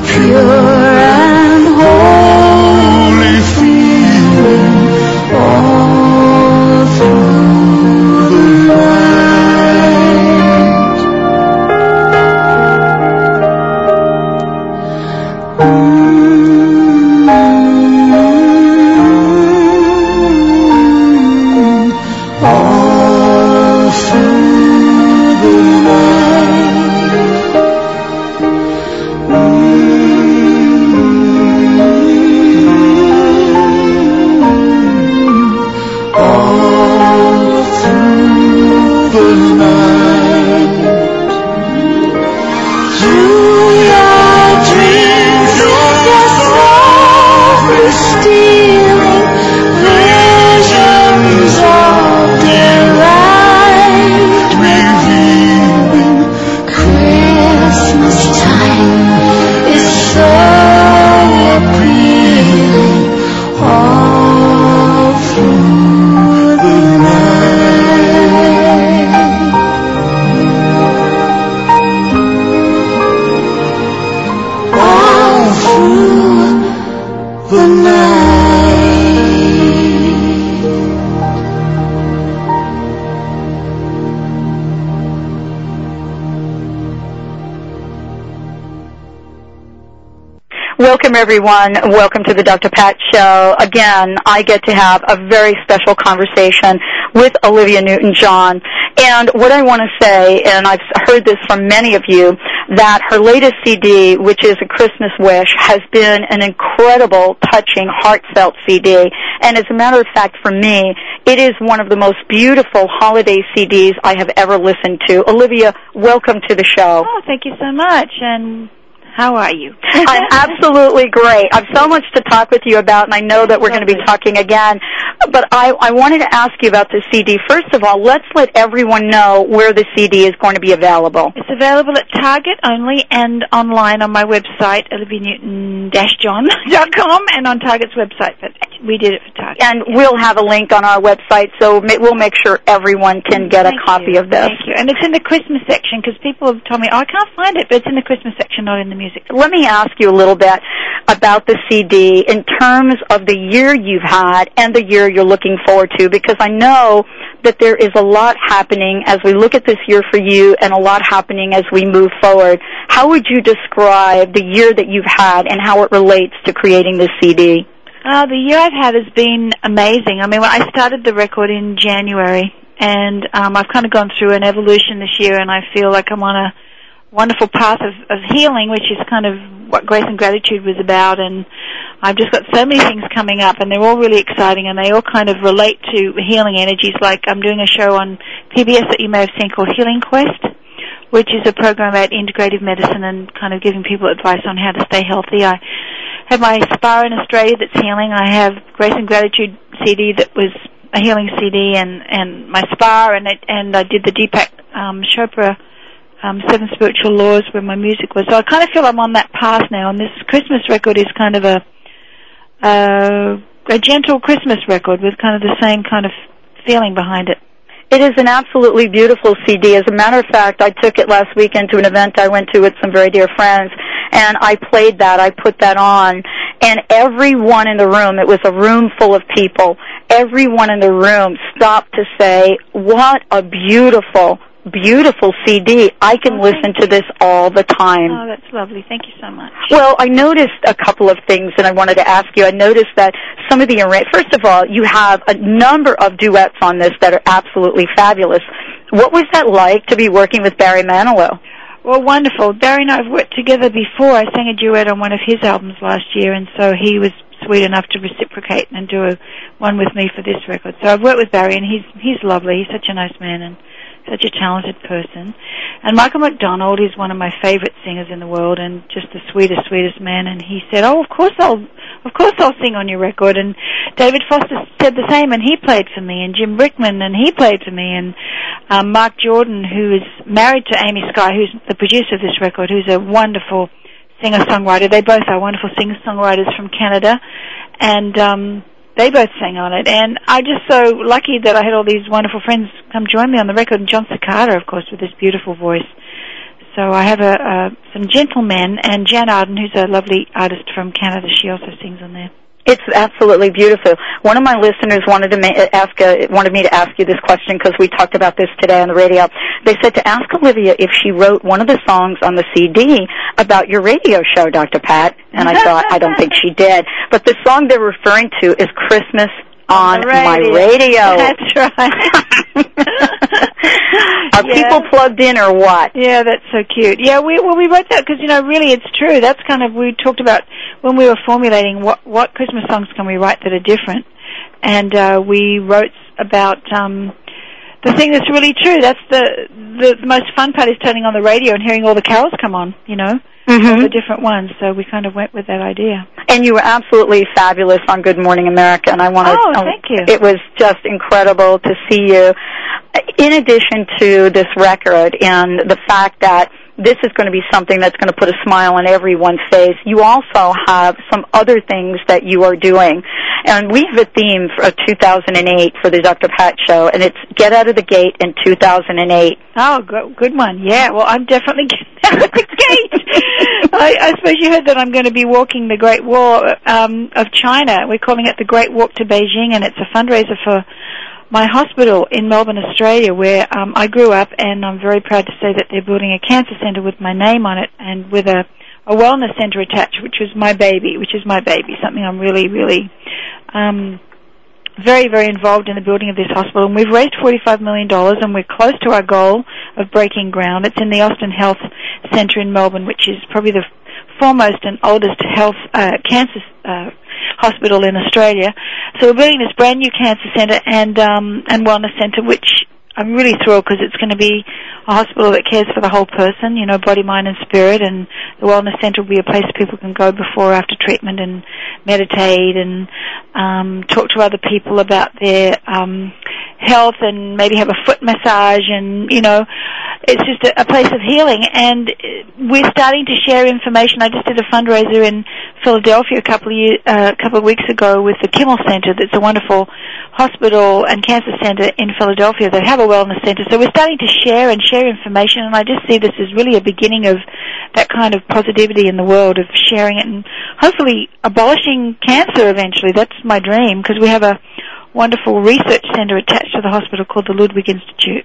pure Welcome everyone. Welcome to the Dr. Pat Show. Again, I get to have a very special conversation with Olivia Newton-John. And what I want to say, and I've heard this from many of you, that her latest CD, which is A Christmas Wish, has been an incredible, touching, heartfelt CD. And as a matter of fact, for me, it is one of the most beautiful holiday CDs I have ever listened to. Olivia, welcome to the show. Oh, thank you so much. And how are you? I'm absolutely great. I've so much to talk with you about, and I know that we're going to be talking again. But I, I wanted to ask you about the CD. First of all, let's let everyone know where the CD is going to be available. It's available at Target only and online on my website, olivianewton-john.com, and on Target's website. But we did it for Target. And we'll have a link on our website, so we'll make sure everyone can mm, get a copy you. of this. Thank you. And it's in the Christmas section because people have told me, oh, I can't find it, but it's in the Christmas section, not in the music. Let me ask you a little bit about the CD in terms of the year you've had and the year you're looking forward to because I know that there is a lot happening as we look at this year for you and a lot happening as we move forward. How would you describe the year that you've had and how it relates to creating this CD? Uh, the year I've had has been amazing. I mean, I started the record in January, and um, I've kind of gone through an evolution this year, and I feel like I'm on a wonderful path of, of healing, which is kind of what Grace and Gratitude was about. And I've just got so many things coming up, and they're all really exciting, and they all kind of relate to healing energies. Like I'm doing a show on PBS that you may have seen called Healing Quest, which is a program about integrative medicine and kind of giving people advice on how to stay healthy. I have my spa in Australia that's healing. I have Grace and Gratitude CD that was a healing CD, and and my spa, and it, and I did the Deepak um, Chopra um, Seven Spiritual Laws where my music was. So I kind of feel I'm on that path now, and this Christmas record is kind of a uh, a gentle Christmas record with kind of the same kind of feeling behind it. It is an absolutely beautiful CD. As a matter of fact, I took it last weekend to an event I went to with some very dear friends, and I played that. I put that on, and everyone in the room, it was a room full of people, everyone in the room stopped to say, what a beautiful, beautiful CD. I can oh, listen to this all the time. Oh, that's lovely. Thank you so much. Well, I noticed a couple of things and I wanted to ask you. I noticed that some of the first of all, you have a number of duets on this that are absolutely fabulous. What was that like to be working with Barry Manilow? Well, wonderful. Barry and I have worked together before. I sang a duet on one of his albums last year, and so he was sweet enough to reciprocate and do a, one with me for this record. So I've worked with Barry, and he's he's lovely. He's such a nice man, and such a talented person. And Michael McDonald is one of my favorite singers in the world and just the sweetest, sweetest man. And he said, "Oh, of course I'll, of course I'll sing on your record." And David Foster said the same, and he played for me. And Jim Brickman, and he played for me. And um, Marc Jordan, who is married to Amy Sky, who's the producer of this record, who's a wonderful singer-songwriter. They both are wonderful singer-songwriters from Canada, and um, they both sang on it. And I'm just so lucky that I had all these wonderful friends come join me on the record. And Jon Secada, of course, with his beautiful voice. So I have a, a some gentlemen and Jann Arden, who's a lovely artist from Canada. She also sings on there. It's absolutely beautiful. One of my listeners wanted to ma- ask uh, wanted me to ask you this question because we talked about this today on the radio. They said to ask Olivia if she wrote one of the songs on the CD about your radio show, Dr. Pat. And I thought I don't think she did. But the song they're referring to is Christmas on, the my radio. radio. That's right. Are Yeah. people plugged in or what? Yeah, that's so cute. Yeah, we well we wrote that because you know really it's true. That's kind of we talked about when we were formulating what what Christmas songs can we write that are different, and uh, we wrote about um, the thing that's really true. That's the, the the most fun part is turning on the radio and hearing all the carols come on. You know, Mm-hmm. the different ones. So we kind of went with that idea. And you were absolutely fabulous on Good Morning America, and I want to. Oh, thank you. It was just incredible to see you. In addition to this record and the fact that this is going to be something that's going to put a smile on everyone's face, you also have some other things that you are doing. And we have a theme for 2008 for the Dr. Pat Show, and it's Get Out of the Gate in 2008. Oh, good, good one. Yeah, well, I'm definitely getting out of the gate. I, I suppose you heard that I'm going to be walking the Great Wall um, of China. We're calling it the Great Walk to Beijing, and it's a fundraiser for my hospital in Melbourne, Australia, where um, I grew up, and I'm very proud to say that they're building a cancer centre with my name on it, and with a a wellness centre attached, which was my baby, which is my baby, something I'm really, really um, very, very involved in the building of this hospital. And we've raised $45 million and we're close to our goal of breaking ground. It's in the Austin Health Centre in Melbourne, which is probably the foremost and oldest health, uh, cancer, uh, hospital in Australia. So we're building this brand new cancer centre and, um, and wellness centre, which I'm really thrilled because it's going to be a hospital that cares for the whole person, you know, body, mind, and spirit. And the wellness center will be a place people can go before or after treatment and meditate and um, talk to other people about their um, health and maybe have a foot massage and you know, it's just a, a place of healing. And we're starting to share information. I just did a fundraiser in Philadelphia a couple of years, uh, a couple of weeks ago with the Kimmel Center. That's a wonderful hospital and cancer center in Philadelphia that have a wellness center. So we're starting to share and share information, and I just see this as really a beginning of that kind of positivity in the world of sharing it and hopefully abolishing cancer eventually. That's my dream because we have a wonderful research center attached to the hospital called the Ludwig Institute.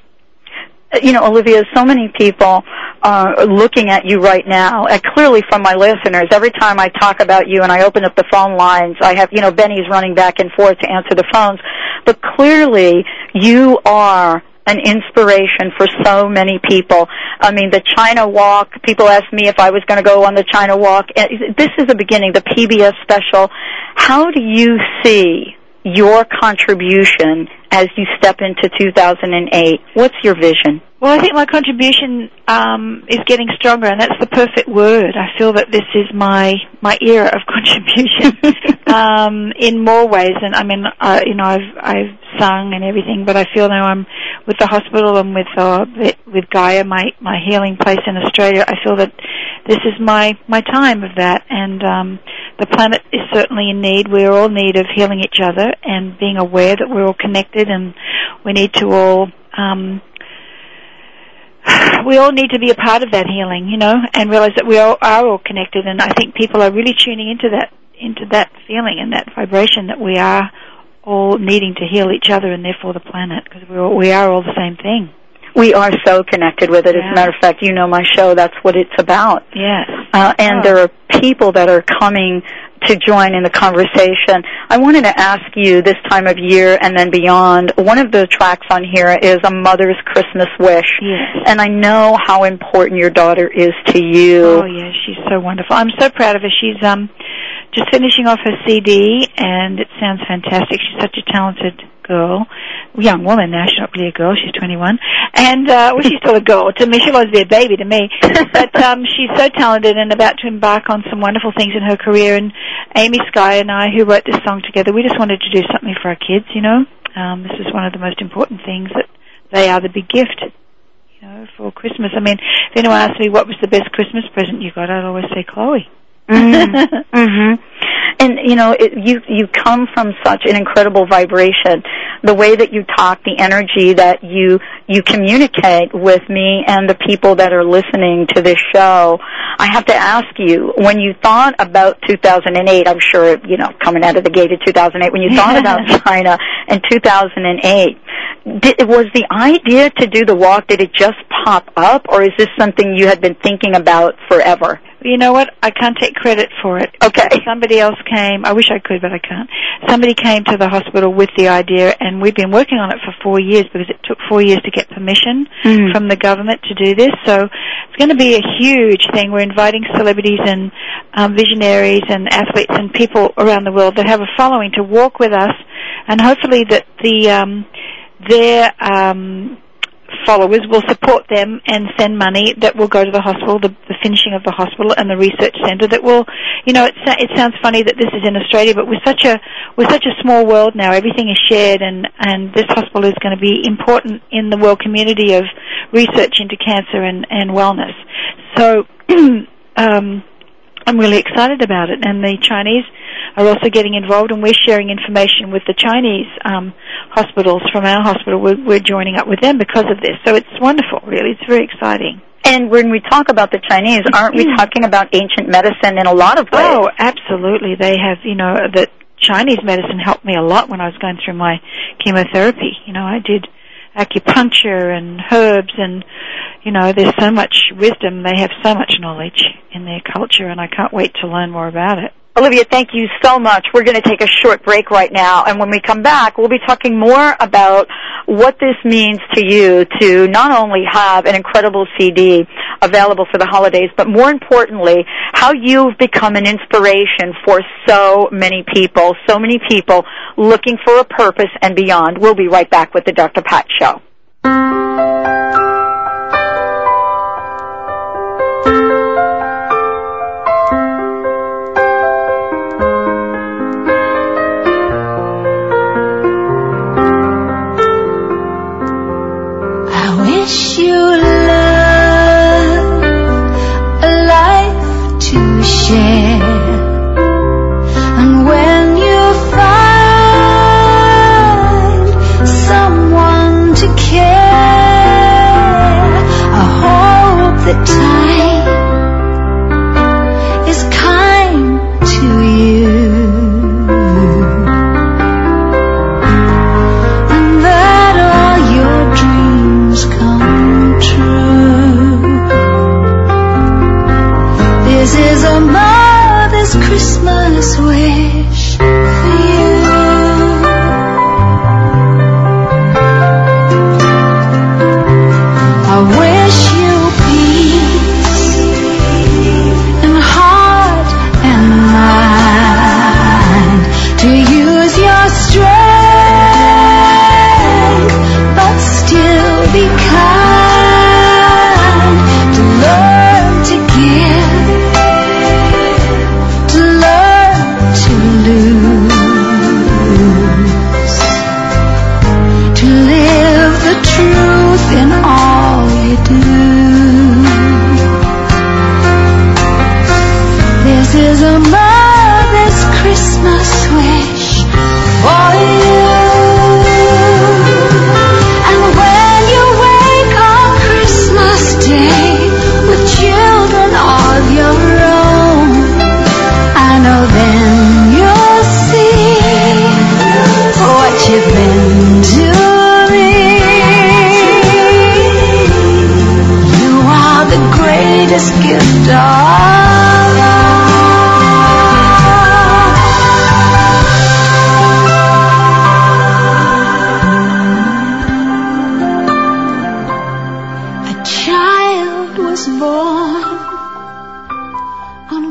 Uh, you know, Olivia, so many people are looking at you right now, and clearly from my listeners, every time I talk about you and I open up the phone lines, I have, you know, Benny's running back and forth to answer the phones, but clearly you are an inspiration for so many people. I mean, the China Walk, people asked me if I was going to go on the China Walk. And This is the beginning, the PBS special. How do you see your contribution as you step into 2008? What's your vision? Well, I think my contribution um, is getting stronger, and that's the perfect word. I feel that this is my my era of contribution um, in more ways. And I mean, uh, you know, I've I've sung and everything, but I feel now I'm with the hospital and with uh, with Gaia, my my healing place in Australia. I feel that this is my my time of that, and um, the planet is certainly in need. We're all in need of healing each other and being aware that we're all connected, and we need to all. Um, we all need to be a part of that healing, you know, and realize that we all are all connected. And I think people are really tuning into that, into that feeling and that vibration that we are all needing to heal each other and therefore the planet because we're all, we are all the same thing. We are so connected with it. As a matter of fact, you know my show. That's what it's about. Yes. Uh, and Oh. there are people that are coming to join in the conversation. I wanted to ask you this time of year and then beyond. One of the tracks on here is a mother's Christmas wish. Yes. And I know how important your daughter is to you. Oh yes, she's so wonderful. I'm so proud of her. She's um just finishing off her CD, and it sounds fantastic. She's such a talented girl, young woman now. She's not really a girl; she's 21, and uh, well, she's still a girl to me. She'll always be a baby to me, but um, she's so talented and about to embark on some wonderful things in her career. And Amy Sky and I, who wrote this song together, we just wanted to do something for our kids. You know, um, this is one of the most important things that they are the big gift. You know, for Christmas. I mean, if anyone asks me what was the best Christmas present you got, I'd always say Chloe. Hmm And you know, it, you you come from such an incredible vibration. The way that you talk, the energy that you you communicate with me and the people that are listening to this show. I have to ask you, when you thought about 2008, I'm sure you know coming out of the gate of 2008, when you thought about China in 2008, did, was the idea to do the walk? Did it just pop up, or is this something you had been thinking about forever? You know what? I can't take credit for it. Okay. Somebody else came. I wish I could, but I can't. Somebody came to the hospital with the idea, and we've been working on it for four years because it took four years to get permission Mm. from the government to do this. So it's going to be a huge thing. We're inviting celebrities and um, visionaries and athletes and people around the world that have a following to walk with us, and hopefully that the um, their um, followers will support them and send money that will go to the hospital, the, the finishing of the hospital and the research centre that will, you know, it, it sounds funny that this is in Australia, but we're such a, we're such a small world now. Everything is shared and, and this hospital is going to be important in the world community of research into cancer and, and wellness. So, um, I'm really excited about it, and the Chinese are also getting involved, and we're sharing information with the Chinese um, hospitals from our hospital. We're, we're joining up with them because of this, so it's wonderful. Really, it's very exciting. And when we talk about the Chinese, aren't we talking about ancient medicine in a lot of ways? Oh, absolutely. They have, you know, that Chinese medicine helped me a lot when I was going through my chemotherapy. You know, I did acupuncture and herbs and you know there's so much wisdom. They have so much knowledge in their culture and I can't wait to learn more about it Olivia, thank you so much. We're going to take a short break right now, and when we come back, we'll be talking more about what this means to you to not only have an incredible CD available for the holidays, but more importantly, how you've become an inspiration for so many people, so many people looking for a purpose and beyond. We'll be right back with the Dr. Pat Show.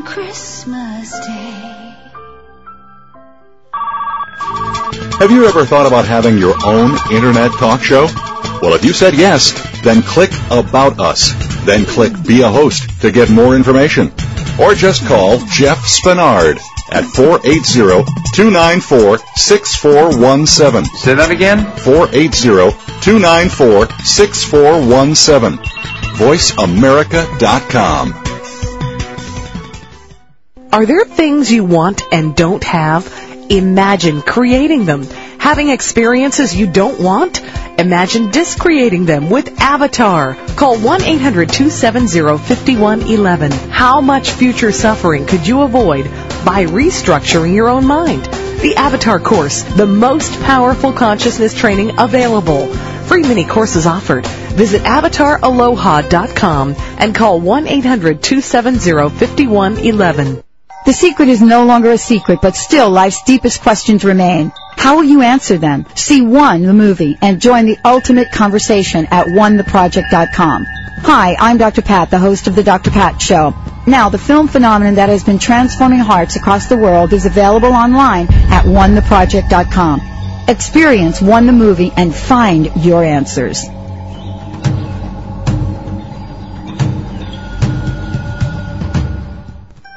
Christmas Day. Have you ever thought about having your own internet talk show? Well, if you said yes, then click About Us. Then click Be a Host to get more information. Or just call Jeff Spinard at 480-294-6417. Say that again? 480-294-6417. VoiceAmerica.com. Are there things you want and don't have? Imagine creating them. Having experiences you don't want? Imagine discreating them with Avatar. Call 1-800-270-5111. How much future suffering could you avoid by restructuring your own mind? The Avatar course, the most powerful consciousness training available. Free mini courses offered. Visit avataraloha.com and call 1-800-270-5111. The secret is no longer a secret, but still life's deepest questions remain. How will you answer them? See One, the movie, and join the ultimate conversation at onetheproject.com. Hi, I'm Dr. Pat, the host of The Dr. Pat Show. Now, the film phenomenon that has been transforming hearts across the world is available online at onetheproject.com. Experience One the movie and find your answers.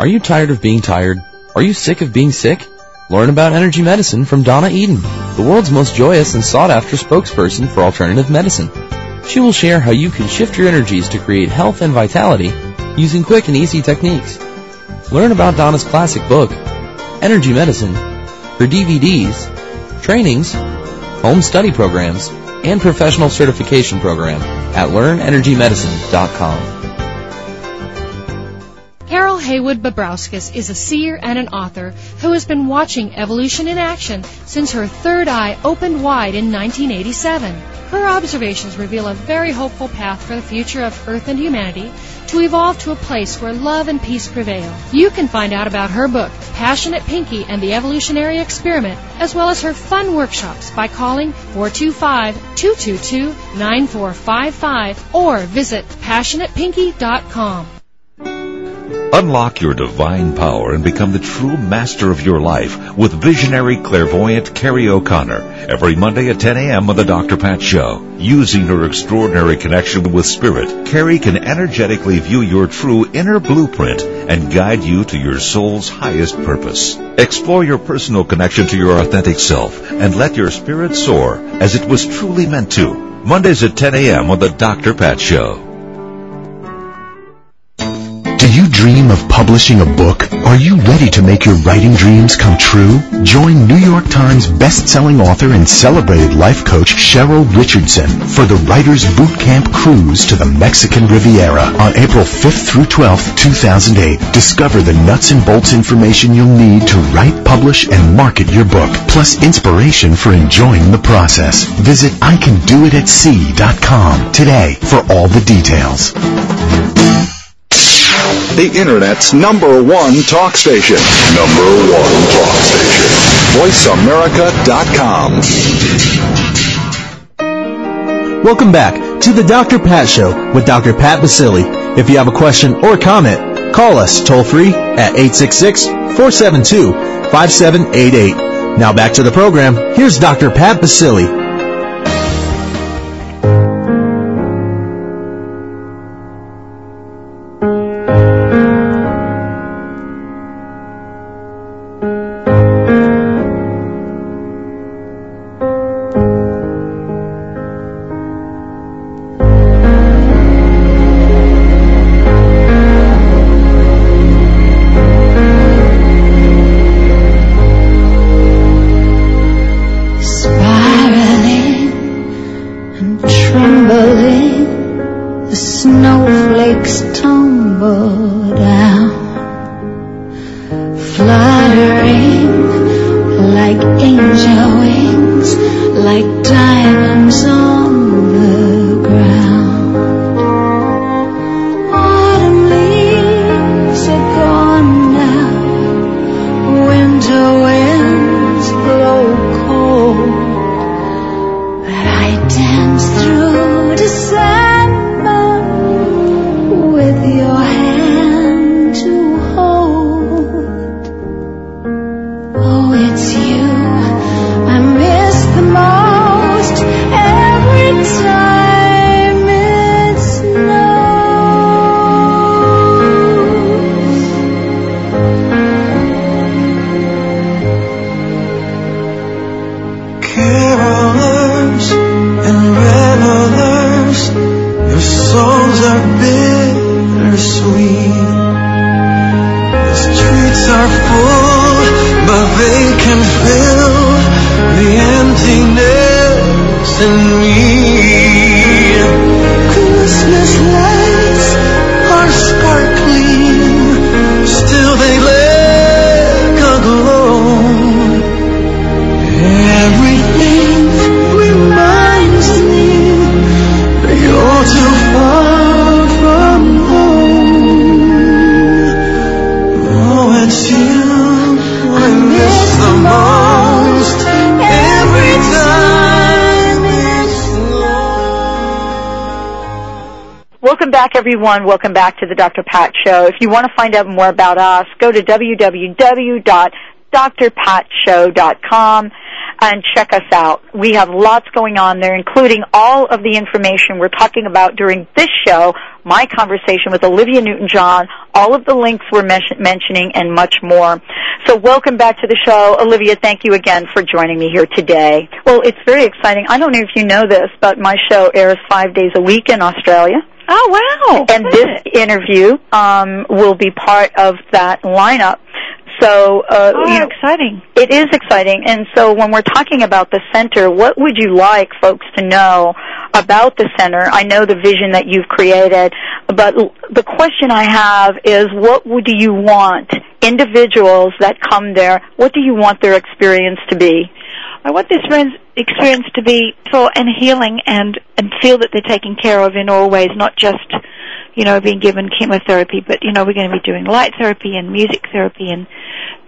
Are you tired of being tired? Are you sick of being sick? Learn about energy medicine from Donna Eden, the world's most joyous and sought after spokesperson for alternative medicine. She will share how you can shift your energies to create health and vitality using quick and easy techniques. Learn about Donna's classic book, Energy Medicine, her DVDs, trainings, home study programs, and professional certification program at learnenergymedicine.com. Carol Haywood Babrowskis is a seer and an author who has been watching evolution in action since her third eye opened wide in 1987. Her observations reveal a very hopeful path for the future of Earth and humanity to evolve to a place where love and peace prevail. You can find out about her book, Passionate Pinky and the Evolutionary Experiment, as well as her fun workshops by calling 425-222-9455 or visit passionatepinky.com. Unlock your divine power and become the true master of your life with visionary clairvoyant Carrie O'Connor every Monday at 10 a.m. on the Dr. Pat Show. Using her extraordinary connection with spirit, Carrie can energetically view your true inner blueprint and guide you to your soul's highest purpose. Explore your personal connection to your authentic self and let your spirit soar as it was truly meant to. Mondays at 10 a.m. on the Dr. Pat Show. Dream of publishing a book? Are you ready to make your writing dreams come true? Join New York Times best-selling author and celebrated life coach Cheryl Richardson for the Writers Boot Camp Cruise to the Mexican Riviera on April 5th through 12th, 2008. Discover the nuts and bolts information you'll need to write, publish, and market your book, plus inspiration for enjoying the process. Visit ICanDoItAtSea.com today for all the details. The Internet's number one talk station. Number one talk station. VoiceAmerica.com. Welcome back to the Dr. Pat Show with Dr. Pat Baccili. If you have a question or comment, call us toll free at 866-472-5788. Now back to the program. Here's Dr. Pat Baccili. Can fill the emptiness back, everyone. Welcome back to the Dr. Pat Show. If you want to find out more about us, go to www.drpatshow.com and check us out. We have lots going on there, including all of the information we're talking about during this show, my conversation with Olivia Newton-John, all of the links we're mentioning, and much more. So welcome back to the show. Olivia, thank you again for joining me here today. Well, it's very exciting. I don't know if you know this, but my show airs five days a week in Australia. Oh wow! And this interview um, will be part of that lineup. So, uh, Oh, you know, exciting! it is exciting. And so, when we're talking about the center, what would you like folks to know about the center? I know the vision that you've created, but the question I have is, what would do you want individuals that come there? What do you want their experience to be? I want this experience to be full and healing and, and feel that they're taken care of in all ways, not just, you know, being given chemotherapy, but, you know, we're going to be doing light therapy and music therapy and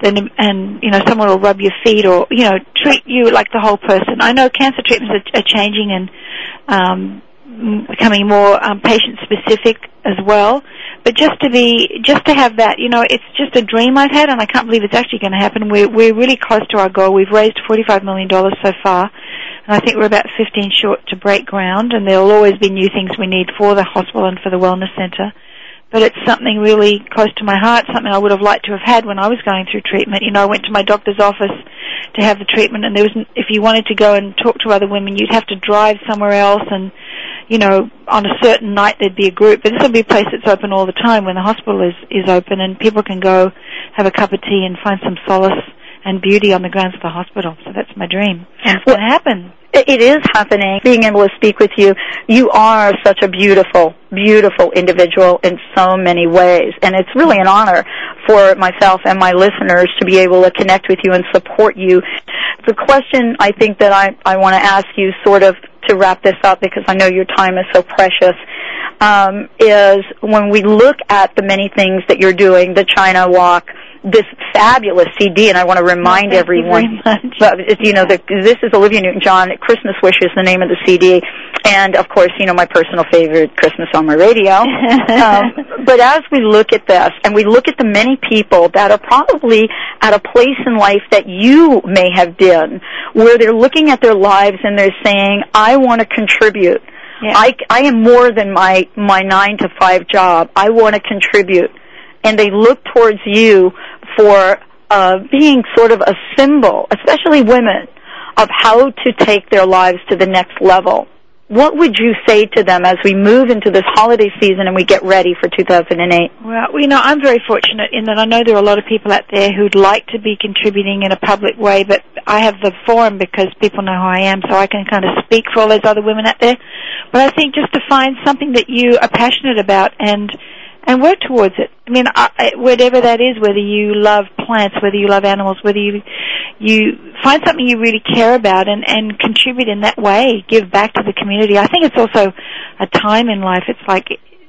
then, and, you know, someone will rub your feet or, you know, treat you like the whole person. I know cancer treatments are, are changing and, um, becoming more um, patient specific as well. But just to be, just to have that, you know, it's just a dream I've had, and I can't believe it's actually going to happen. We're we're really close to our goal. We've raised forty-five million dollars so far, and I think we're about fifteen short to break ground. And there'll always be new things we need for the hospital and for the wellness center. But it's something really close to my heart, something I would have liked to have had when I was going through treatment. You know, I went to my doctor's office to have the treatment, and there was, if you wanted to go and talk to other women, you'd have to drive somewhere else, and you know, on a certain night there'd be a group. But this will be a place that's open all the time when the hospital is is open, and people can go have a cup of tea and find some solace and beauty on the grounds of the hospital. So that's my dream, and to. It it is happening. Being able to speak with you, you are such a beautiful, beautiful individual in so many ways, and it's really an honor for myself and my listeners to be able to connect with you and support you. The question I think that I I want to ask you, sort of to wrap this up, because I know your time is so precious. Um, is when we look at the many things that you're doing, the China Walk, this fabulous CD, and I want to remind Thank you everyone, very much. but you know, the, this is Olivia Newton-John. Christmas Wish is the name of the CD, and of course, you know, my personal favorite, Christmas on my radio. um, but as we look at this, and we look at the many people that are probably at a place in life that you may have been, where they're looking at their lives and they're saying, "I want to contribute." I, I am more than my my nine to five job. I want to contribute, and they look towards you for uh, being sort of a symbol, especially women, of how to take their lives to the next level. What would you say to them as we move into this holiday season and we get ready for 2008? Well, you know, I'm very fortunate in that I know there are a lot of people out there who'd like to be contributing in a public way, but I have the forum because people know who I am, so I can kind of speak for all those other women out there. But I think just to find something that you are passionate about and and work towards it. I mean, I, whatever that is, whether you love plants, whether you love animals, whether you you find something you really care about and and contribute in that way, give back to the community. I think it's also a time in life. It's like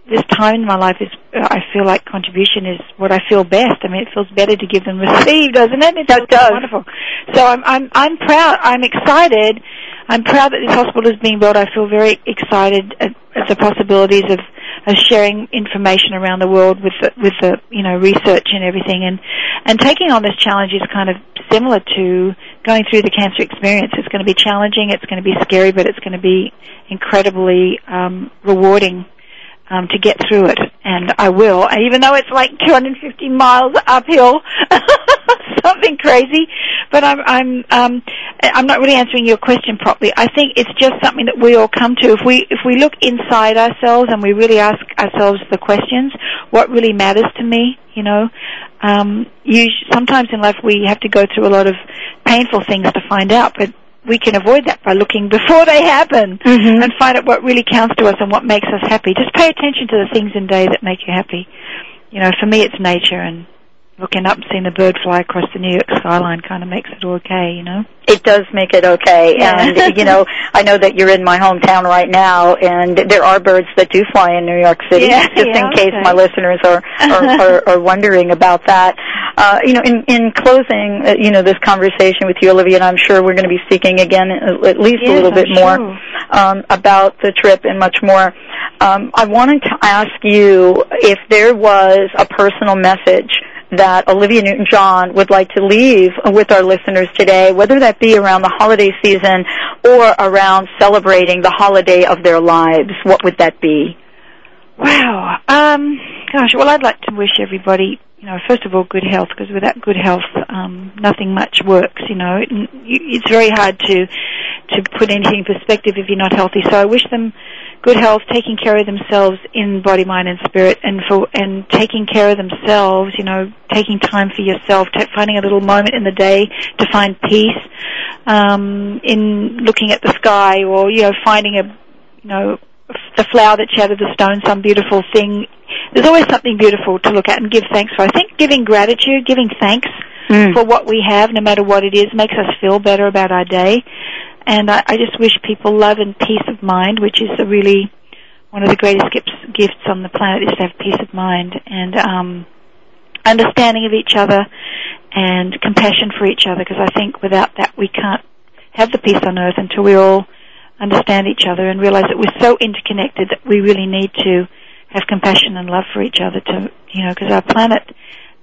this time in my life is I feel like contribution is what I feel best. I mean, it feels better to give than receive, doesn't it? It That does. Wonderful. So I'm I'm I'm proud. I'm excited. I'm proud that this hospital is being built. I feel very excited at, at the possibilities of, of sharing information around the world with the, with the you know research and everything, and and taking on this challenge is kind of similar to going through the cancer experience. It's going to be challenging. It's going to be scary, but it's going to be incredibly um, rewarding um, to get through it, and I will, even though it's like 250 miles uphill, something crazy. But I'm I'm um, I'm not really answering your question properly. I think it's just something that we all come to. If we if we look inside ourselves and we really ask ourselves the questions, what really matters to me, you know, um, you sometimes in life we have to go through a lot of painful things to find out, but we can avoid that by looking before they happen Mhm. and find out what really counts to us and what makes us happy. Just pay attention to the things in day that make you happy. You know, for me it's nature and looking up and seeing a bird fly across the New York skyline kind of makes it okay, you know. It does make it okay. Yeah. And, you know, I know that you're in my hometown right now, and there are birds that do fly in New York City, Yeah, just yeah, in case okay. my listeners are, are, are, are wondering about that. Uh, you know, in, in closing, uh, you know, this conversation with you, Olivia, and I'm sure we're going to be speaking again uh, at least a little I'm bit more um, about the trip and much more. Um, I wanted to ask you if there was a personal message that Olivia Newton-John would like to leave with our listeners today, whether that be around the holiday season or around celebrating the holiday of their lives. What would that be? Wow. Um, gosh, well, I'd like to wish everybody, you know, first of all, good health, because without good health, um, nothing much works. You know, it, it's very hard to to put anything in perspective if you're not healthy. So I wish them good health, taking care of themselves in body, mind, and spirit, and for and taking care of themselves. You know, taking time for yourself, ta finding a little moment in the day to find peace um, in looking at the sky, or you know, finding a you know the flower that shattered the stone, some beautiful thing. There's always something beautiful to look at and give thanks for. I think giving gratitude, giving thanks Mm. for what we have, no matter what it is, makes us feel better about our day. And I, I just wish people love and peace of mind, which is a really one of the greatest gifts, gifts on the planet is to have peace of mind and um, understanding of each other and compassion for each other. Because I think without that, we can't have the peace on earth until we all understand each other and realize that we're so interconnected that we really need to have compassion and love for each other to, you know, because our planet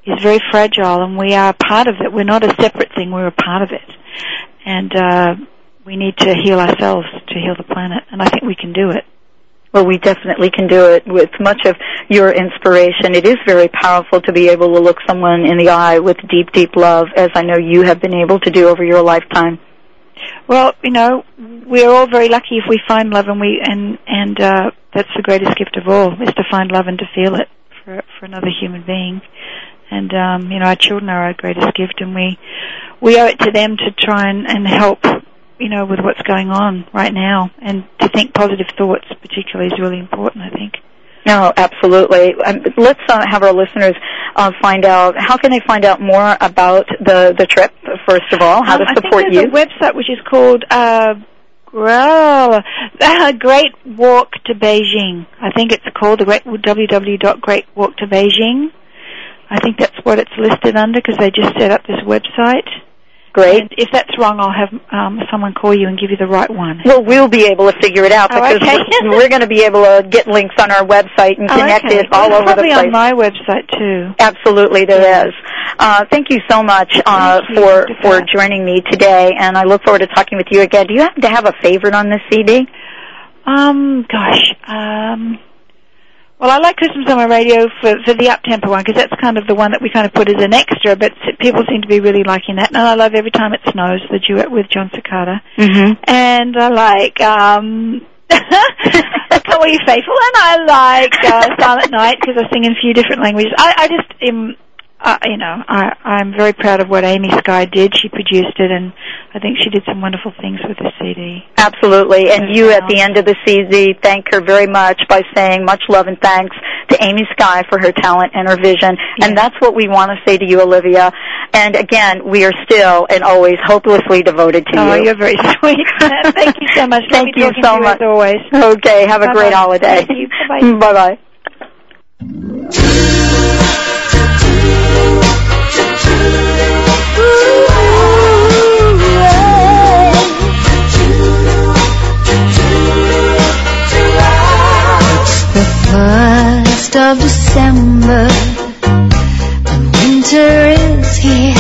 is very fragile and we are part of it. We're not a separate thing, we're a part of it. And, uh, we need to heal ourselves to heal the planet and I think we can do it. Well, we definitely can do it with much of your inspiration. It is very powerful to be able to look someone in the eye with deep, deep love, as I know you have been able to do over your lifetime. Well, you know, we're all very lucky if we find love and we, and, and, uh, that's the greatest gift of all, is to find love and to feel it for, for another human being. And, um, you know, our children are our greatest gift and we, we owe it to them to try and, and help, you know, with what's going on right now. And to think positive thoughts particularly is really important, I think. No, absolutely. Um, let's uh, have our listeners uh, find out. How can they find out more about the the trip? First of all, how Um, to I support think you? there's a website which is called uh, well, Great Walk to Beijing. I think it's called the Great www.greatwalk to Beijing. I think that's what it's listed under because they just set up this website. Great. And if that's wrong, I'll have um, someone call you and give you the right one. Well, we'll be able to figure it out Oh, because okay. we're, we're going to be able to get links on our website and Oh, connect okay. it all Well, over the place. probably on my website too. Absolutely, there is. Uh, thank you so much uh, for for Pat. joining me today, and I look forward to talking with you again. Do you happen to have a favorite on this CD? Um, gosh, um, well, I like Christmas on my radio for for the up-tempo one because that's kind of the one that we kind of put as an extra, but people seem to be really liking that. And I love every time it snows, the duet with Jon Secada. Mm-hmm. And I like um, Come All You Faithful, and I like uh, Silent Night because I sing in a few different languages. I, I just am. Uh, you know, I, I'm very proud of what Amy Sky did. She produced it, and I think she did some wonderful things with the CD. Absolutely. And you at the end of the CD thank her very much by saying much love and thanks to Amy Sky for her talent and her vision. And that's what we want to say to you, Olivia. And again, we are still and always hopelessly devoted to Oh, you. Oh, you're very sweet. Thank you so much. Thank you so to you much. As always. Okay, have a great holiday. Bye-bye. Thank you. here.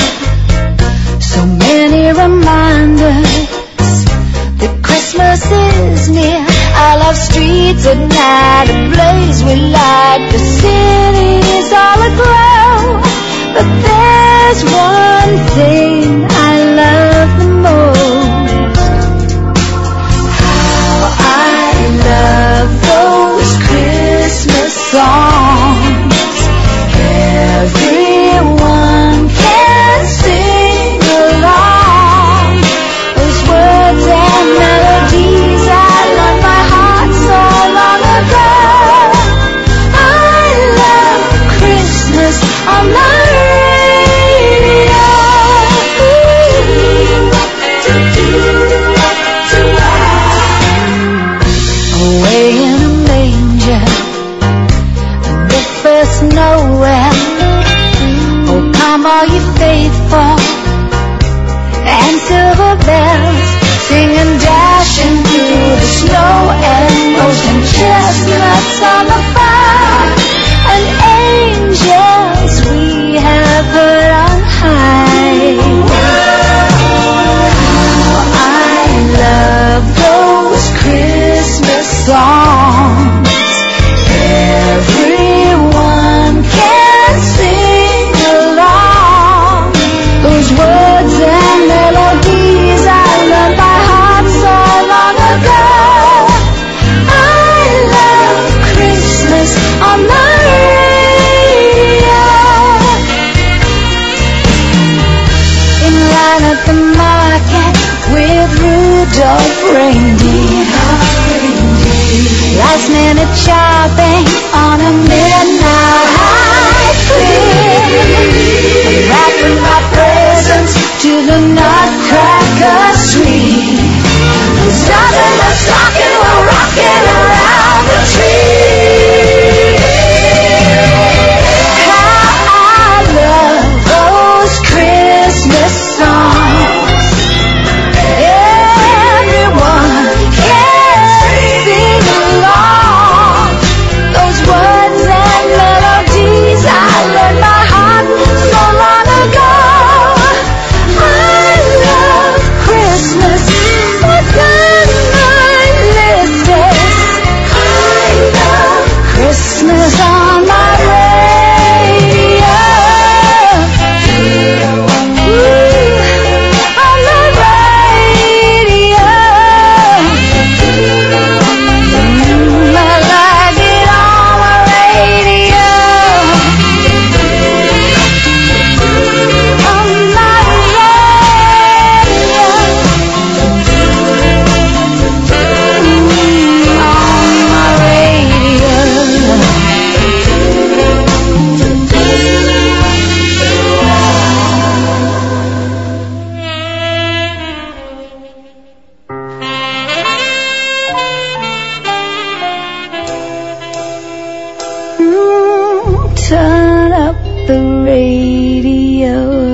The radio.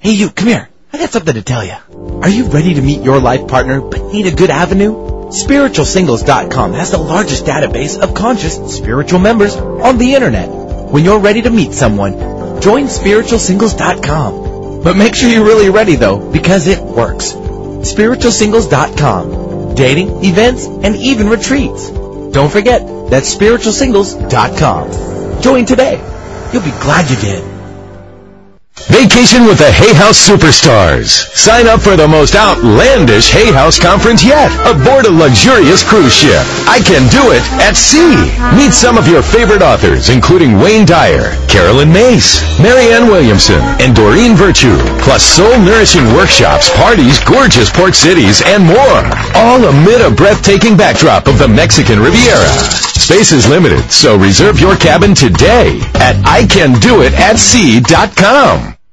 Hey, you, come here. I got something to tell you. Are you ready to meet your life partner but need a good avenue? SpiritualSingles.com has the largest database of conscious spiritual members on the internet. When you're ready to meet someone, join SpiritualSingles.com. But make sure you're really ready though, because it works. SpiritualSingles.com. Dating, events, and even retreats. Don't forget, that's SpiritualSingles.com. Join today. You'll be glad you did. Vacation with the Hay House Superstars. Sign up for the most outlandish Hay House conference yet aboard a luxurious cruise ship. I can do it at sea. Meet some of your favorite authors, including Wayne Dyer, Caroline Myss, Marianne Williamson, and Doreen Virtue. Plus soul-nourishing workshops, parties, gorgeous port cities, and more. All amid a breathtaking backdrop of the Mexican Riviera. Space is limited, so reserve your cabin today at icandoitatSea.com.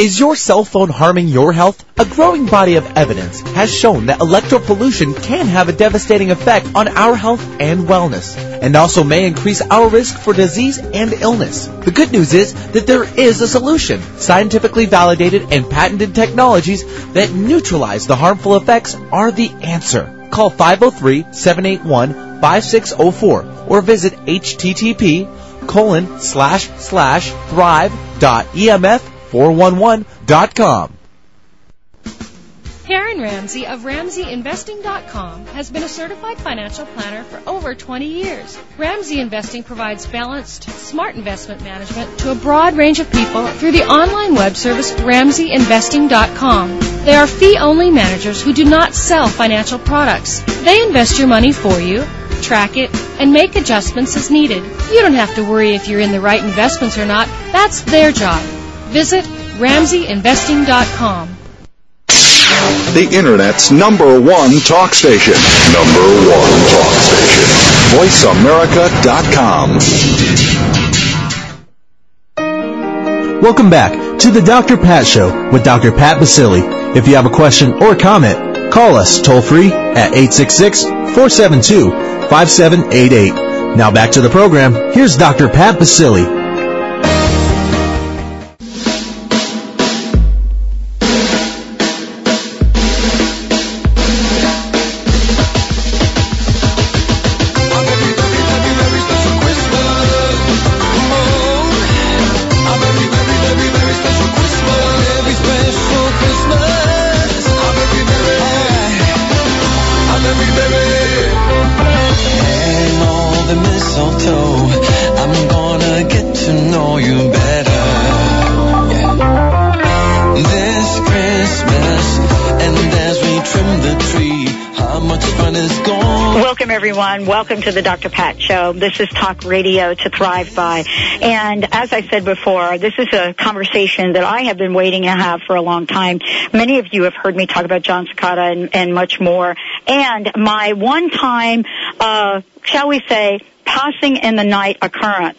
Is your cell phone harming your health? A growing body of evidence has shown that electropollution can have a devastating effect on our health and wellness, and also may increase our risk for disease and illness. The good news is that there is a solution. Scientifically validated and patented technologies that neutralize the harmful effects are the answer. Call 503-781-5604 or visit http colon slash slash thrive dot emf 411.com. Karen Ramsey of RamseyInvesting.com has been a certified financial planner for over 20 years. Ramsey Investing provides balanced, smart investment management to a broad range of people through the online web service RamseyInvesting.com. They are fee-only managers who do not sell financial products. They invest your money for you, track it, and make adjustments as needed. You don't have to worry if you're in the right investments or not. That's their job. Visit RamseyInvesting.com. The Internet's number one talk station. Number one talk station. VoiceAmerica.com. Welcome back to the Dr. Pat Show with Dr. Pat Baccili. If you have a question or comment, call us toll free at 866-472-5788. Now back to the program. Here's Dr. Pat Baccili. To the Dr. Pat Show. This is Talk Radio to Thrive By. And as I said before, this is a conversation that I have been waiting to have for a long time. Many of you have heard me talk about Jon Secada and, and much more. And my one time, uh, shall we say, passing in the night occurrence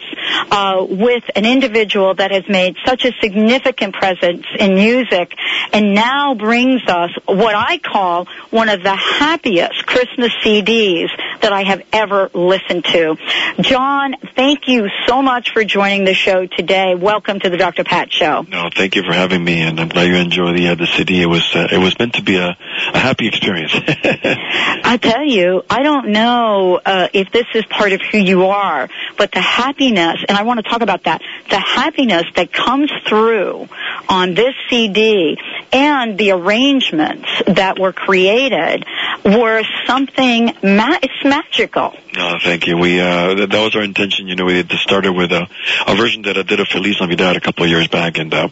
uh, with an individual that has made such a significant presence in music and now brings us what I call one of the happiest Christmas CDs that I have ever listened to. John, thank you so much for joining the show today. Welcome to the Dr. Pat Show. No, thank you for having me, and I'm glad you enjoy the uh, the CD. It was uh, it was meant to be a, a happy experience. I tell you, I don't know uh, if this is part of who you are, but the happiness, and I want to talk about that, the happiness that comes through on this CD and the arrangements that were created were something, ma- it's magical. no, thank you. We uh, that, was our intention. You know, we started with a, a version that I did of Feliz Navidad a couple of years back, and uh,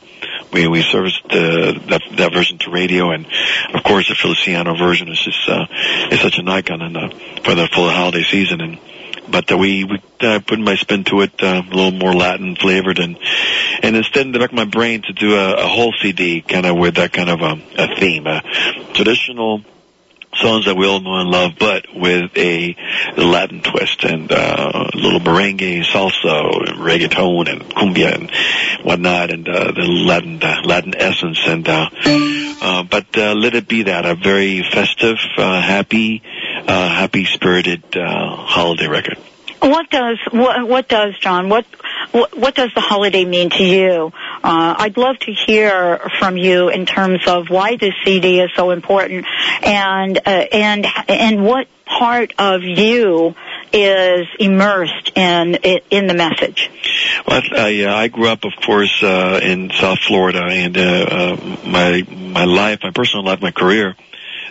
we we serviced uh, that that version to radio, and of course the Feliciano version is just uh, is such an icon and uh, for the full holiday season and. But uh, we, we uh, put my spin to it, uh, a little more Latin flavored, and and instead in the back of my brain to do a, a whole CD, kind of with that kind of a, a theme, a traditional songs that we all know and love, but with a Latin twist and uh, a little merengue, salsa, and reggaeton, and cumbia and whatnot, and uh, the Latin uh, Latin essence. And uh, uh, but uh, let it be that a very festive, uh, happy, uh, happy spirited uh, holiday record. What does what, what does John? What, what what does the holiday mean to you? Uh, I'd love to hear from you in terms of why this CD is so important, and uh, and and what part of you is immersed in in the message. Well, I, uh, I grew up, of course, uh, in South Florida, and uh, uh, my my life, my personal life, my career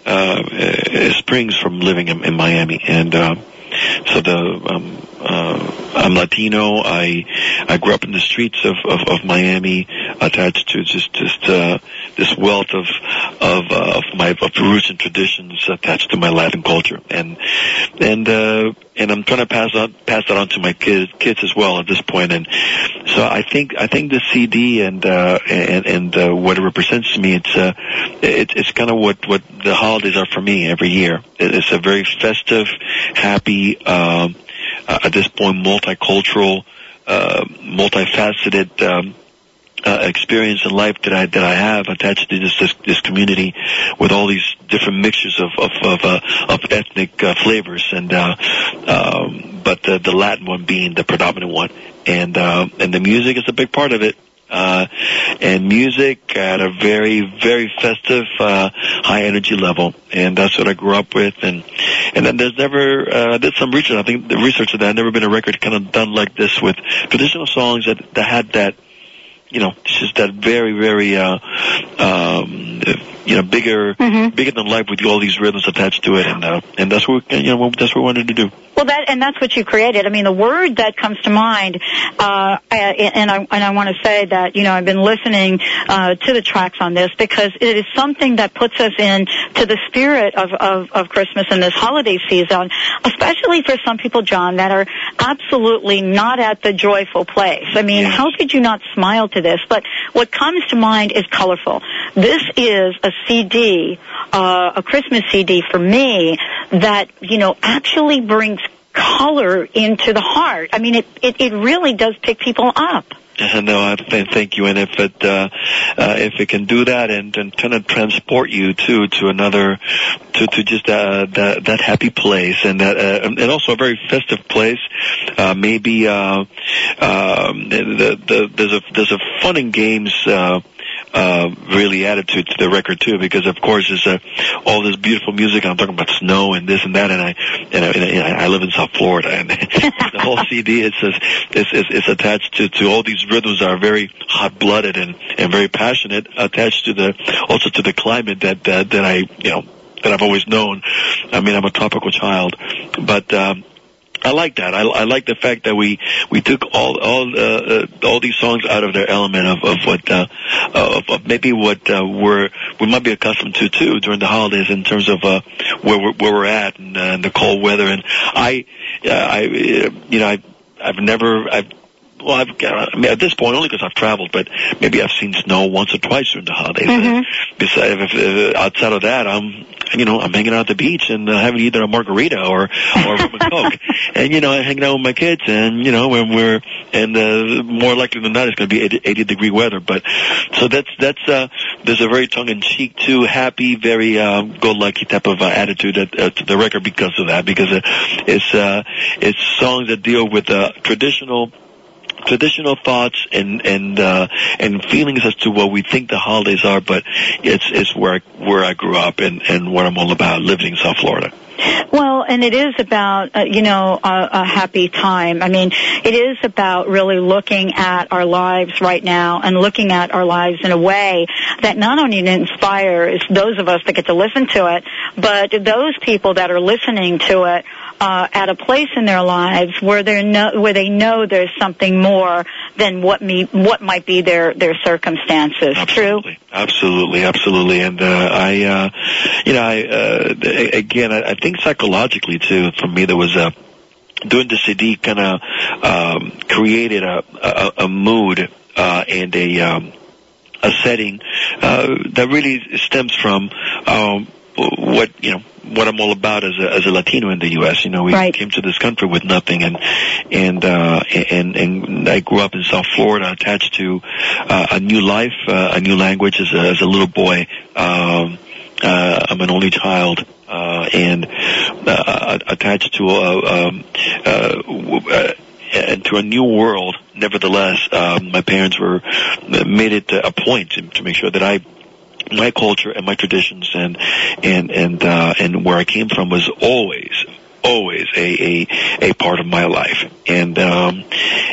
uh, uh, springs from living in, in Miami, and uh, so the um, uh, I'm Latino. I I grew up in the streets of of, of Miami, attached to just just uh, this wealth of of uh, of my of roots and traditions attached to my Latin culture, and and uh, and I'm trying to pass on pass that on to my kids kids as well at this point. And so I think I think the CD and uh, and and uh, what it represents to me, it's uh, it, it's kind of what what the holidays are for me every year. It's a very festive, happy. Um, at this point, multicultural, uh, multifaceted. Um, uh, experience in life that I that I have attached to this this, this community with all these different mixtures of of of, uh, of ethnic uh, flavors and uh, um, but the the Latin one being the predominant one and uh, and the music is a big part of it uh, and music at a very, very festive, uh, high energy level. And that's what I grew up with. And, and then there's never, uh, I did some research. I think the research of that I've never been a record kind of done like this with traditional songs that, that had that, you know, it's just that very, very, uh, um, you know, bigger, bigger than life with all these rhythms attached to it. And, uh, and that's what, you know, that's what we wanted to do. Well, that and that's what you created. I mean, the word that comes to mind, uh, and I and I want to say that you know I've been listening uh, to the tracks on this because it is something that puts us in to the spirit of, of of Christmas and this holiday season, especially for some people, John, that are absolutely not at the joyful place. I mean, how could you not smile to this? But what comes to mind is colorful. This is a CD, uh, a Christmas CD for me that you know actually brings color into the heart. I mean, it, it, it really does pick people up. No, I th- thank you. And if it uh, uh, if it can do that and, and kind of transport you to to another to to just uh, that that happy place and that uh, and also a very festive place, uh, maybe uh, um, the, the, there's a there's a fun and games. Uh, uh, really attitude to the record too, because of course it's uh, all this beautiful music. And I'm talking about snow and this and that, and I and I, and I, I live in South Florida, and the whole CD it's it's, it's it's attached to to all these rhythms that are very hot blooded and and very passionate, attached to the also to the climate that that that I you know that I've always known. I mean, I'm a tropical child, but. um I like that. I, I like the fact that we we took all all uh, uh, all these songs out of their element of of what uh, of, of maybe what uh, we're we might be accustomed to too during the holidays in terms of uh, where we're, where we're at and, uh, and the cold weather. And I uh, I uh, you know I I've never I've well, I've got, I mean, at this point, only because I've traveled, but maybe I've seen snow once or twice during the holidays. Mm-hmm. Besides, if, if, outside of that, I'm, you know, I'm hanging out at the beach and uh, having either a margarita or or rum and coke, and you know, hanging out with my kids, and you know, when we're and uh, more likely than not, it's going to be 80, 80 degree weather. But so that's that's uh, there's a very tongue in cheek, too, happy, very uh, go lucky type of uh, attitude at, uh, to the record because of that, because uh, it's uh, it's songs that deal with uh, traditional traditional thoughts and and uh, and feelings as to what we think the holidays are, but it's it's where I, where I grew up and and what I'm all about, living in South Florida. Well, and it is about, uh, you know, a, a happy time. I mean, it is about really looking at our lives right now and looking at our lives in a way that not only inspires those of us that get to listen to it, but those people that are listening to it uh, at a place in their lives where they know where they know there's something more than what me what might be their their circumstances. True. Absolutely, absolutely, and uh, I, uh, you know, I uh, again, I, I think psychologically too. For me, there was a doing the CD kind of um, created a, a a mood uh, and a um, a setting uh, that really stems from um, what you know what I'm all about as a as a Latino in the U.S. You know, we Right. came to this country with nothing, and and uh, and and I grew up in South Florida, attached to uh, a new life, uh, a new language as a as a little boy. Um, uh, I'm an only child. Uh, and uh, attached to a, um, uh, w- uh, and to a new world. Nevertheless, um, my parents were made it a point to, to make sure that I my culture and my traditions and and and uh, and where I came from was always always a a, a part of my life. And um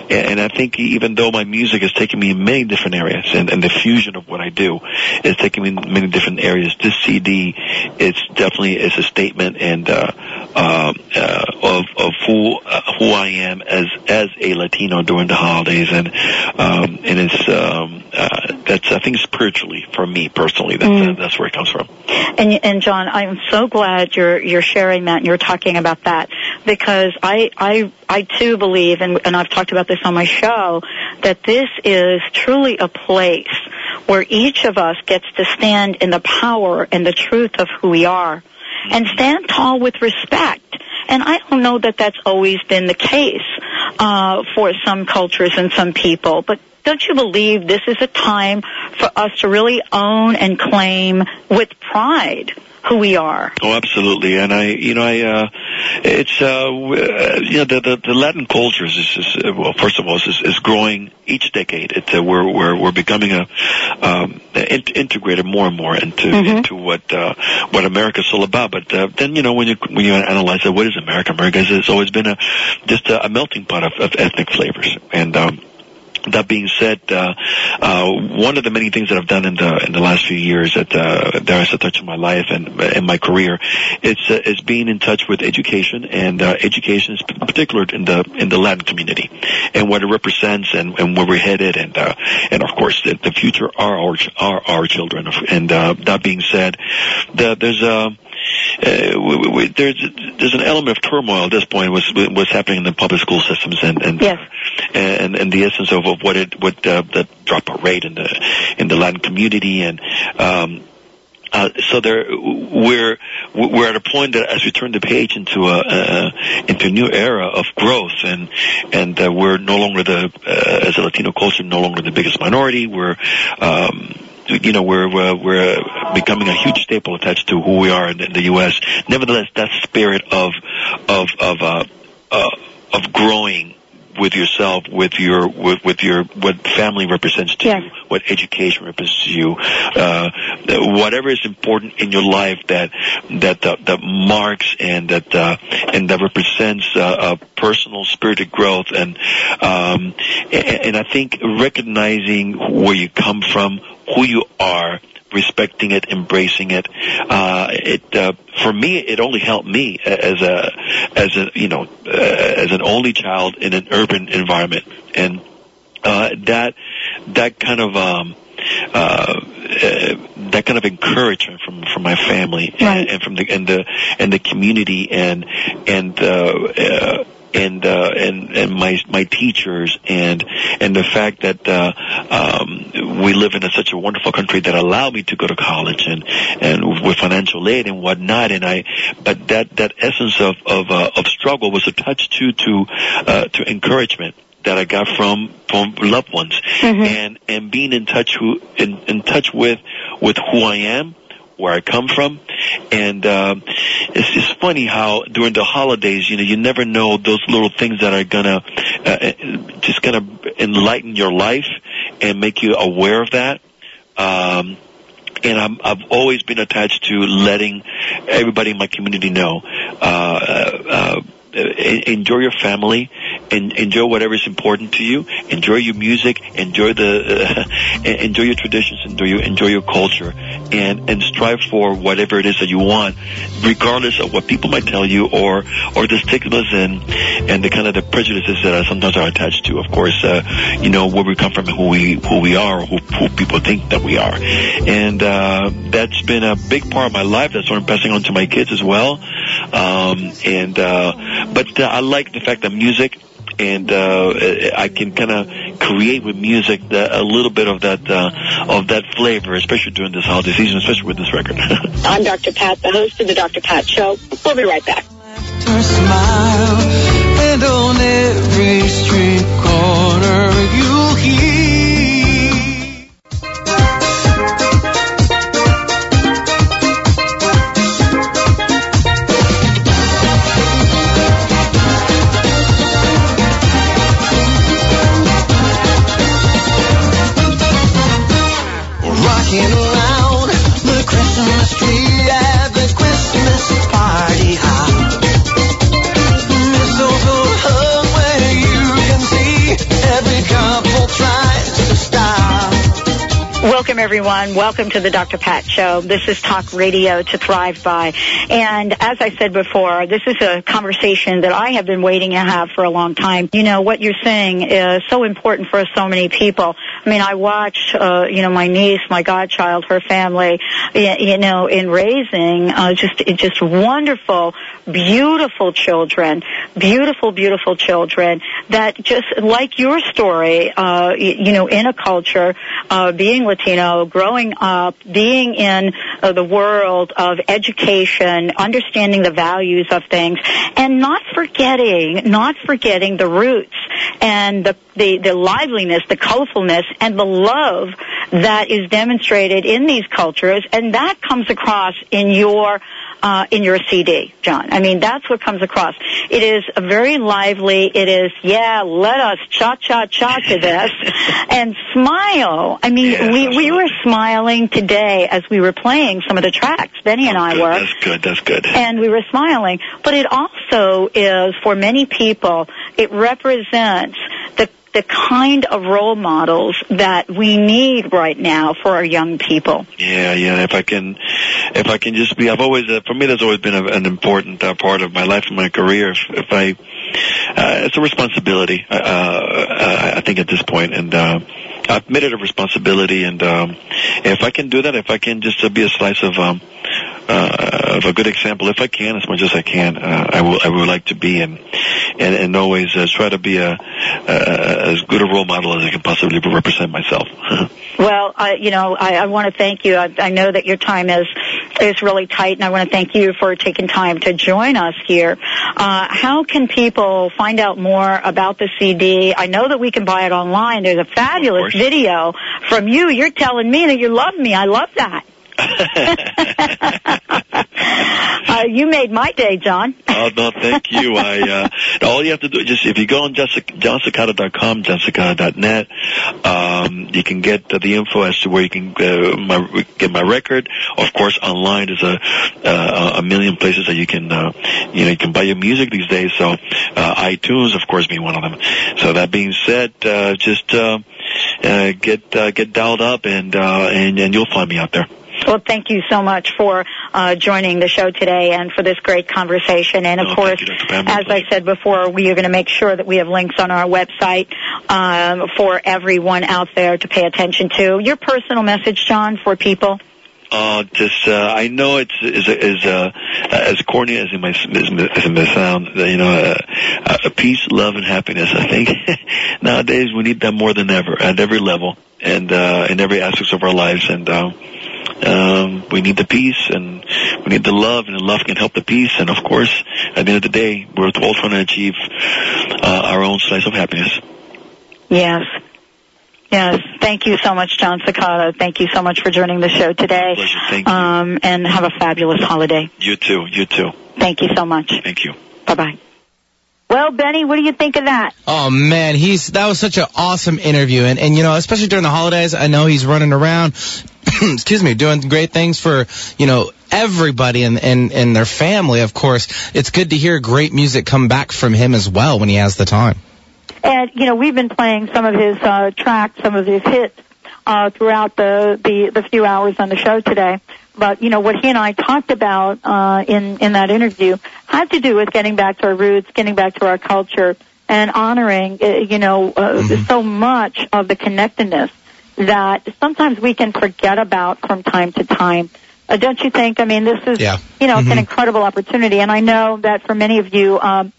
and I think even though my music has taken me in many different areas and, and the fusion of what I do is taking me in many different areas this CD it's definitely is a statement and uh, um, uh, of of who uh, who I am as as a Latino during the holidays. And um and it's um uh, that's I think spiritually for me personally that's Mm. that's where it comes from. And and John, I'm so glad you're you're sharing that and you're talking about that because I I I too believe and and I've talked about this on my show that this is truly a place where each of us gets to stand in the power and the truth of who we are and stand tall with respect. And I don't know that that's always been the case uh, for some cultures and some people, but don't you believe this is a time for us to really own and claim with pride who we are. Oh, absolutely. And I, you know, I, uh, it's, uh, uh, you know, the, the, the Latin cultures is, is well, first of all, is, is growing each decade. It's, uh, we're, we're, we're becoming a, um, in, integrated more and more into, Mhm. into what, uh, what America's all about. But, uh, then, you know, when you, when you analyze it, what is America? America has always been a, just a, a melting pot of, of ethnic flavors. And, um, that being said, uh, uh, one of the many things that I've done in the in the last few years that uh, that has a touch on my life and in my career, it's uh, is being in touch with education and uh, education is in particular in the in the Latin community and what it represents and, and where we're headed and uh, and of course the, the future are our are our children. And uh, that being said, the, there's a uh, we, we, there's there's an element of turmoil at this point was what's happening in the public school systems and and yes. and, and the essence of, of what it what uh, the dropout rate in the in the Latin community and um, uh, so there, we're we're at a point that as we turn the page into a uh, into a new era of growth, and and uh, we're no longer the uh, as a Latino culture, no longer the biggest minority. We're um, you know we're we're, we're becoming a huge staple attached to who we are in, in the U.S. Nevertheless, that spirit of of of uh, uh, of growing with yourself, with your with, with your what family represents to you, what education represents to you, uh, whatever is important in your life that that uh, that marks and that uh, and that represents uh, a personal spirited growth and um, and, and I think recognizing where you come from, who you are, respecting it, embracing it. Uh, it uh, for me, it only helped me as a as a you know uh, as an only child in an urban environment, and uh, that that kind of um, uh, uh, that kind of encouragement from from my family and, and from the and the and the community and and uh, uh, and uh, and and my my teachers and and the fact that uh, um, we live in a, such a wonderful country that allowed me to go to college and and with financial aid and whatnot and I but that that essence of of uh, of struggle was attached to to uh, to encouragement that I got from from loved ones. And and being in touch who in, in touch with with who I am where I come from and uh, it's just funny how during the holidays you know you never know those little things that are gonna uh, just gonna enlighten your life and make you aware of that um and I'm, I've always been attached to letting everybody in my community know. Uh, uh, uh, enjoy your family, and enjoy whatever is important to you. Enjoy your music, enjoy the, uh, enjoy your traditions, enjoy your enjoy your culture, and and strive for whatever it is that you want, regardless of what people might tell you or or the stigmas and and the kind of the prejudices that sometimes are attached to. Of course, uh, you know where we come from who we who we are, who, who people think that we are, and uh, that's been a big part of my life. That's what I'm passing on to my kids as well. Um, and uh, but uh, I like the fact that music and uh, I can kind of create with music the, a little bit of that uh, of that flavor, especially during this holiday season, especially with this record. I'm Dr. Pat, the host of the Dr. Pat Show. We'll be right back. Welcome, everyone. Welcome to the Dr. Pat Show. This is Talk Radio to Thrive By. And as I said before, this is a conversation that I have been waiting to have for a long time. You know, what you're saying is so important for so many people. I mean, I watch, uh, you know, my niece, my godchild, her family, you know, in raising uh, just just wonderful, beautiful children, beautiful, beautiful children that just like your story, uh, you know, in a culture, uh, being Latino, growing up, being in uh, the world of education, understanding the values of things, and not forgetting, not forgetting the roots and the, the, the liveliness, the colorfulness, and the love that is demonstrated in these cultures, and that comes across in your uh, in your CD, John. I mean, that's what comes across. It is a very lively. It is, yeah, let us cha cha cha to this and smile. I mean, we we were smiling today as we were playing some of the tracks. Benny and I Good, were That's good. That's good. and we were smiling. But it also is, for many people, it represents the the kind of role models that we need right now for our young people. Yeah, yeah. If I can, if I can just be, I've always, uh, for me, that's always been a, an important uh, part of my life and my career. If, if I, uh, it's a responsibility, uh, uh, I think at this point, and uh, I've made it a responsibility. And um, if I can do that, if I can just uh, be a slice of um, uh, of a good example, if I can, as much as I can, uh, I will. I would like to be, and and, and always uh, try to be a, a as good a role model as I can possibly represent myself. Well, I, you know, I, I want to thank you. I, I know that your time is is really tight, and I want to thank you for taking time to join us here. Uh, how can people find out more about the CD? I know that we can buy it online. There's a fabulous video from you. You're telling me that you love me. I love that. uh, you made my day, John. Oh no, thank you. I uh, all you have to do is just if you go on Jessica, jonsecada.com, jessica.net, um, you can get uh, the info as to where you can uh, my, get my record. Of course, online there's a uh, a million places that you can uh, you know you can buy your music these days. So uh, iTunes, of course, being one of them. So that being said, uh, just uh, uh, get uh, get dialed up and uh, and and you'll find me out there. Well, thank you so much for uh, joining the show today and for this great conversation. And of course, as I said before, we are going to make sure that we have links on our website um, for everyone out there to pay attention to. Your personal message, John, for people. Uh, just uh, I know it's is is uh, as corny as it may as it may sound. You know, uh, uh, peace, love, and happiness. I think nowadays we need that more than ever at every level and uh, in every aspect of our lives. And uh, um, we need the peace, and we need the love, and the love can help the peace. And of course, at the end of the day, we're all trying to achieve uh, our own slice of happiness. Yes. Yes. Thank you so much, Jon Secada. Thank you so much for joining the show today. Pleasure. Thank you. Um, and have a fabulous holiday. You too. You too. Thank you so much. Thank you. Bye bye. Well, Benny, what do you think of that? Oh man, he's that was such an awesome interview, and and you know, especially during the holidays, I know he's running around, excuse me, doing great things for you know everybody and and and their family. Of course, it's good to hear great music come back from him as well when he has the time. And you know, we've been playing some of his uh, tracks, some of his hits uh, throughout the, the the few hours on the show today. But you know, what he and I talked about uh, in in that interview had to do with getting back to our roots, getting back to our culture, and honoring uh, you know uh, so much of the connectedness that sometimes we can forget about from time to time. Uh, don't you think? I mean, this is Yeah. you know, it's Mhm. an incredible opportunity, and I know that for many of you um,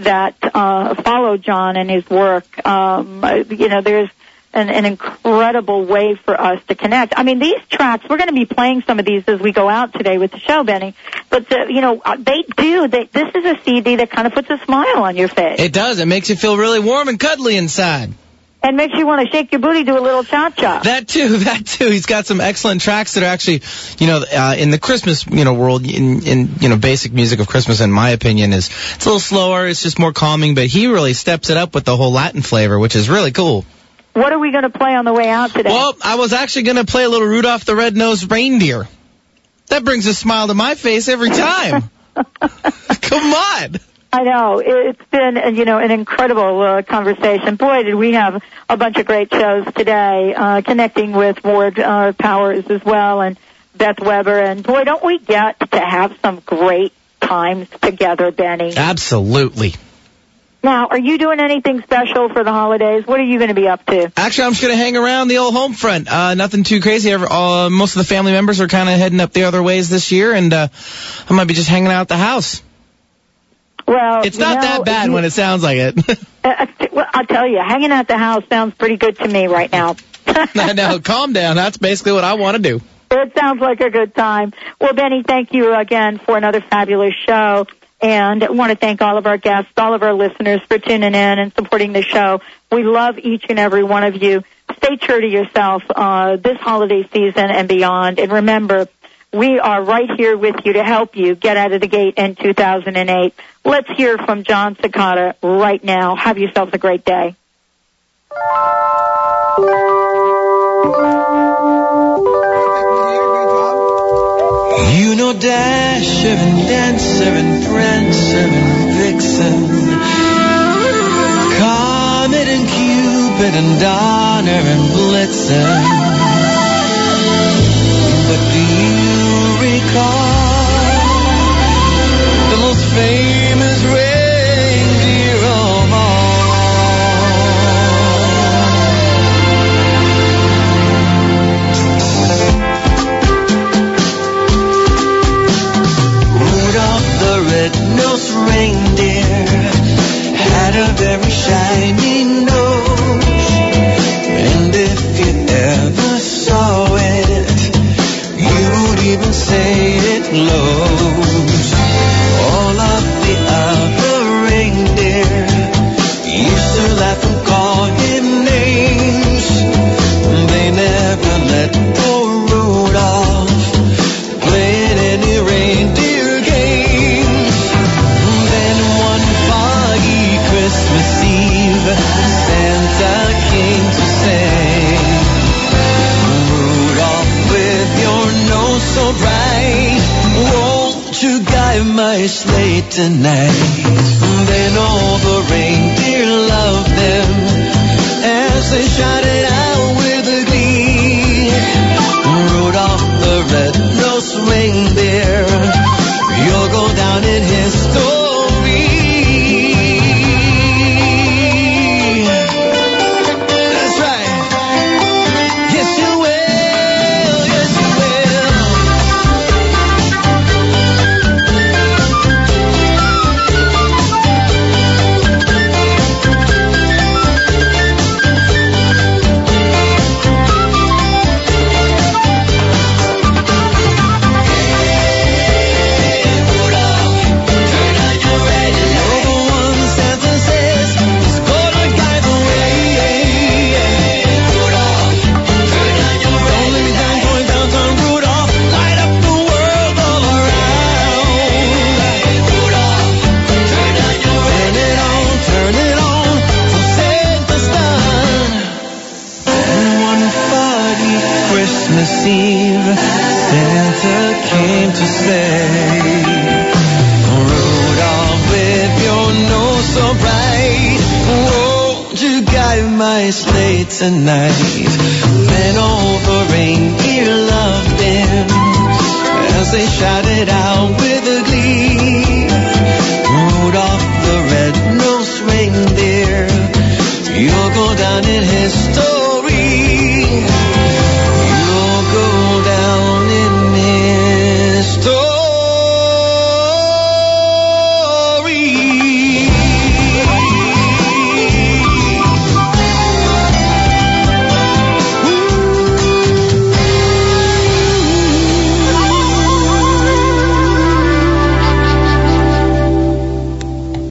that uh, follow John and his work, um, uh, you know, there's an, an incredible way for us to connect. I mean, these tracks, we're going to be playing some of these as we go out today with the show, Benny. But the, you know, uh, they do. They, this is a CD that kind of puts a smile on your face It does. It makes you feel really warm and cuddly inside. and makes you want to shake your booty, do a little cha cha. That too, that too. He's got some excellent tracks that are actually, you know, uh, in the Christmas, you know, world, in, in, you know, basic music of Christmas, in my opinion, is it's a little slower. It's just more calming, but he really steps it up with the whole Latin flavor, which is really cool. What are we going to play on the way out today? Well, I was actually going to play a little Rudolph the Red-Nosed Reindeer. That brings a smile to my face every time. Come on. I know it's been uh, you know an incredible uh, conversation. Boy, did we have a bunch of great shows today, uh, connecting with Ward uh, Powers as well and Beth Weber. And boy, don't we get to have some great times together, Benny? Absolutely. Now, are you doing anything special for the holidays? What are you going to be up to? Actually, I'm just going to hang around the old home front. Uh, nothing too crazy. Ever, uh, most of the family members are kind of heading up the other ways this year, and uh, I might be just hanging out at the house. Well, It's not know, that bad you- when it sounds like it. Uh, well, I'll tell you, hanging out the house sounds pretty good to me right now. I know. Calm down. That's basically what I want to do. It sounds like a good time. Well, Benny, thank you again for another fabulous show. And want to thank all of our guests, all of our listeners for tuning in and supporting the show. We love each and every one of you. Stay true to yourself uh, this holiday season and beyond. And remember, we are right here with you to help you get out of the gate in 2008. Let's hear from Jon Secada right now. Have yourselves a great day. Know Dasher and Dancer and Prancer and Vixen. Comet and Cupid and Donner and Blitzen. But do you recall say my sleigh tonight? Then all the reindeer loved them as they shouted out with glee. Rudolph the red-nosed reindeer,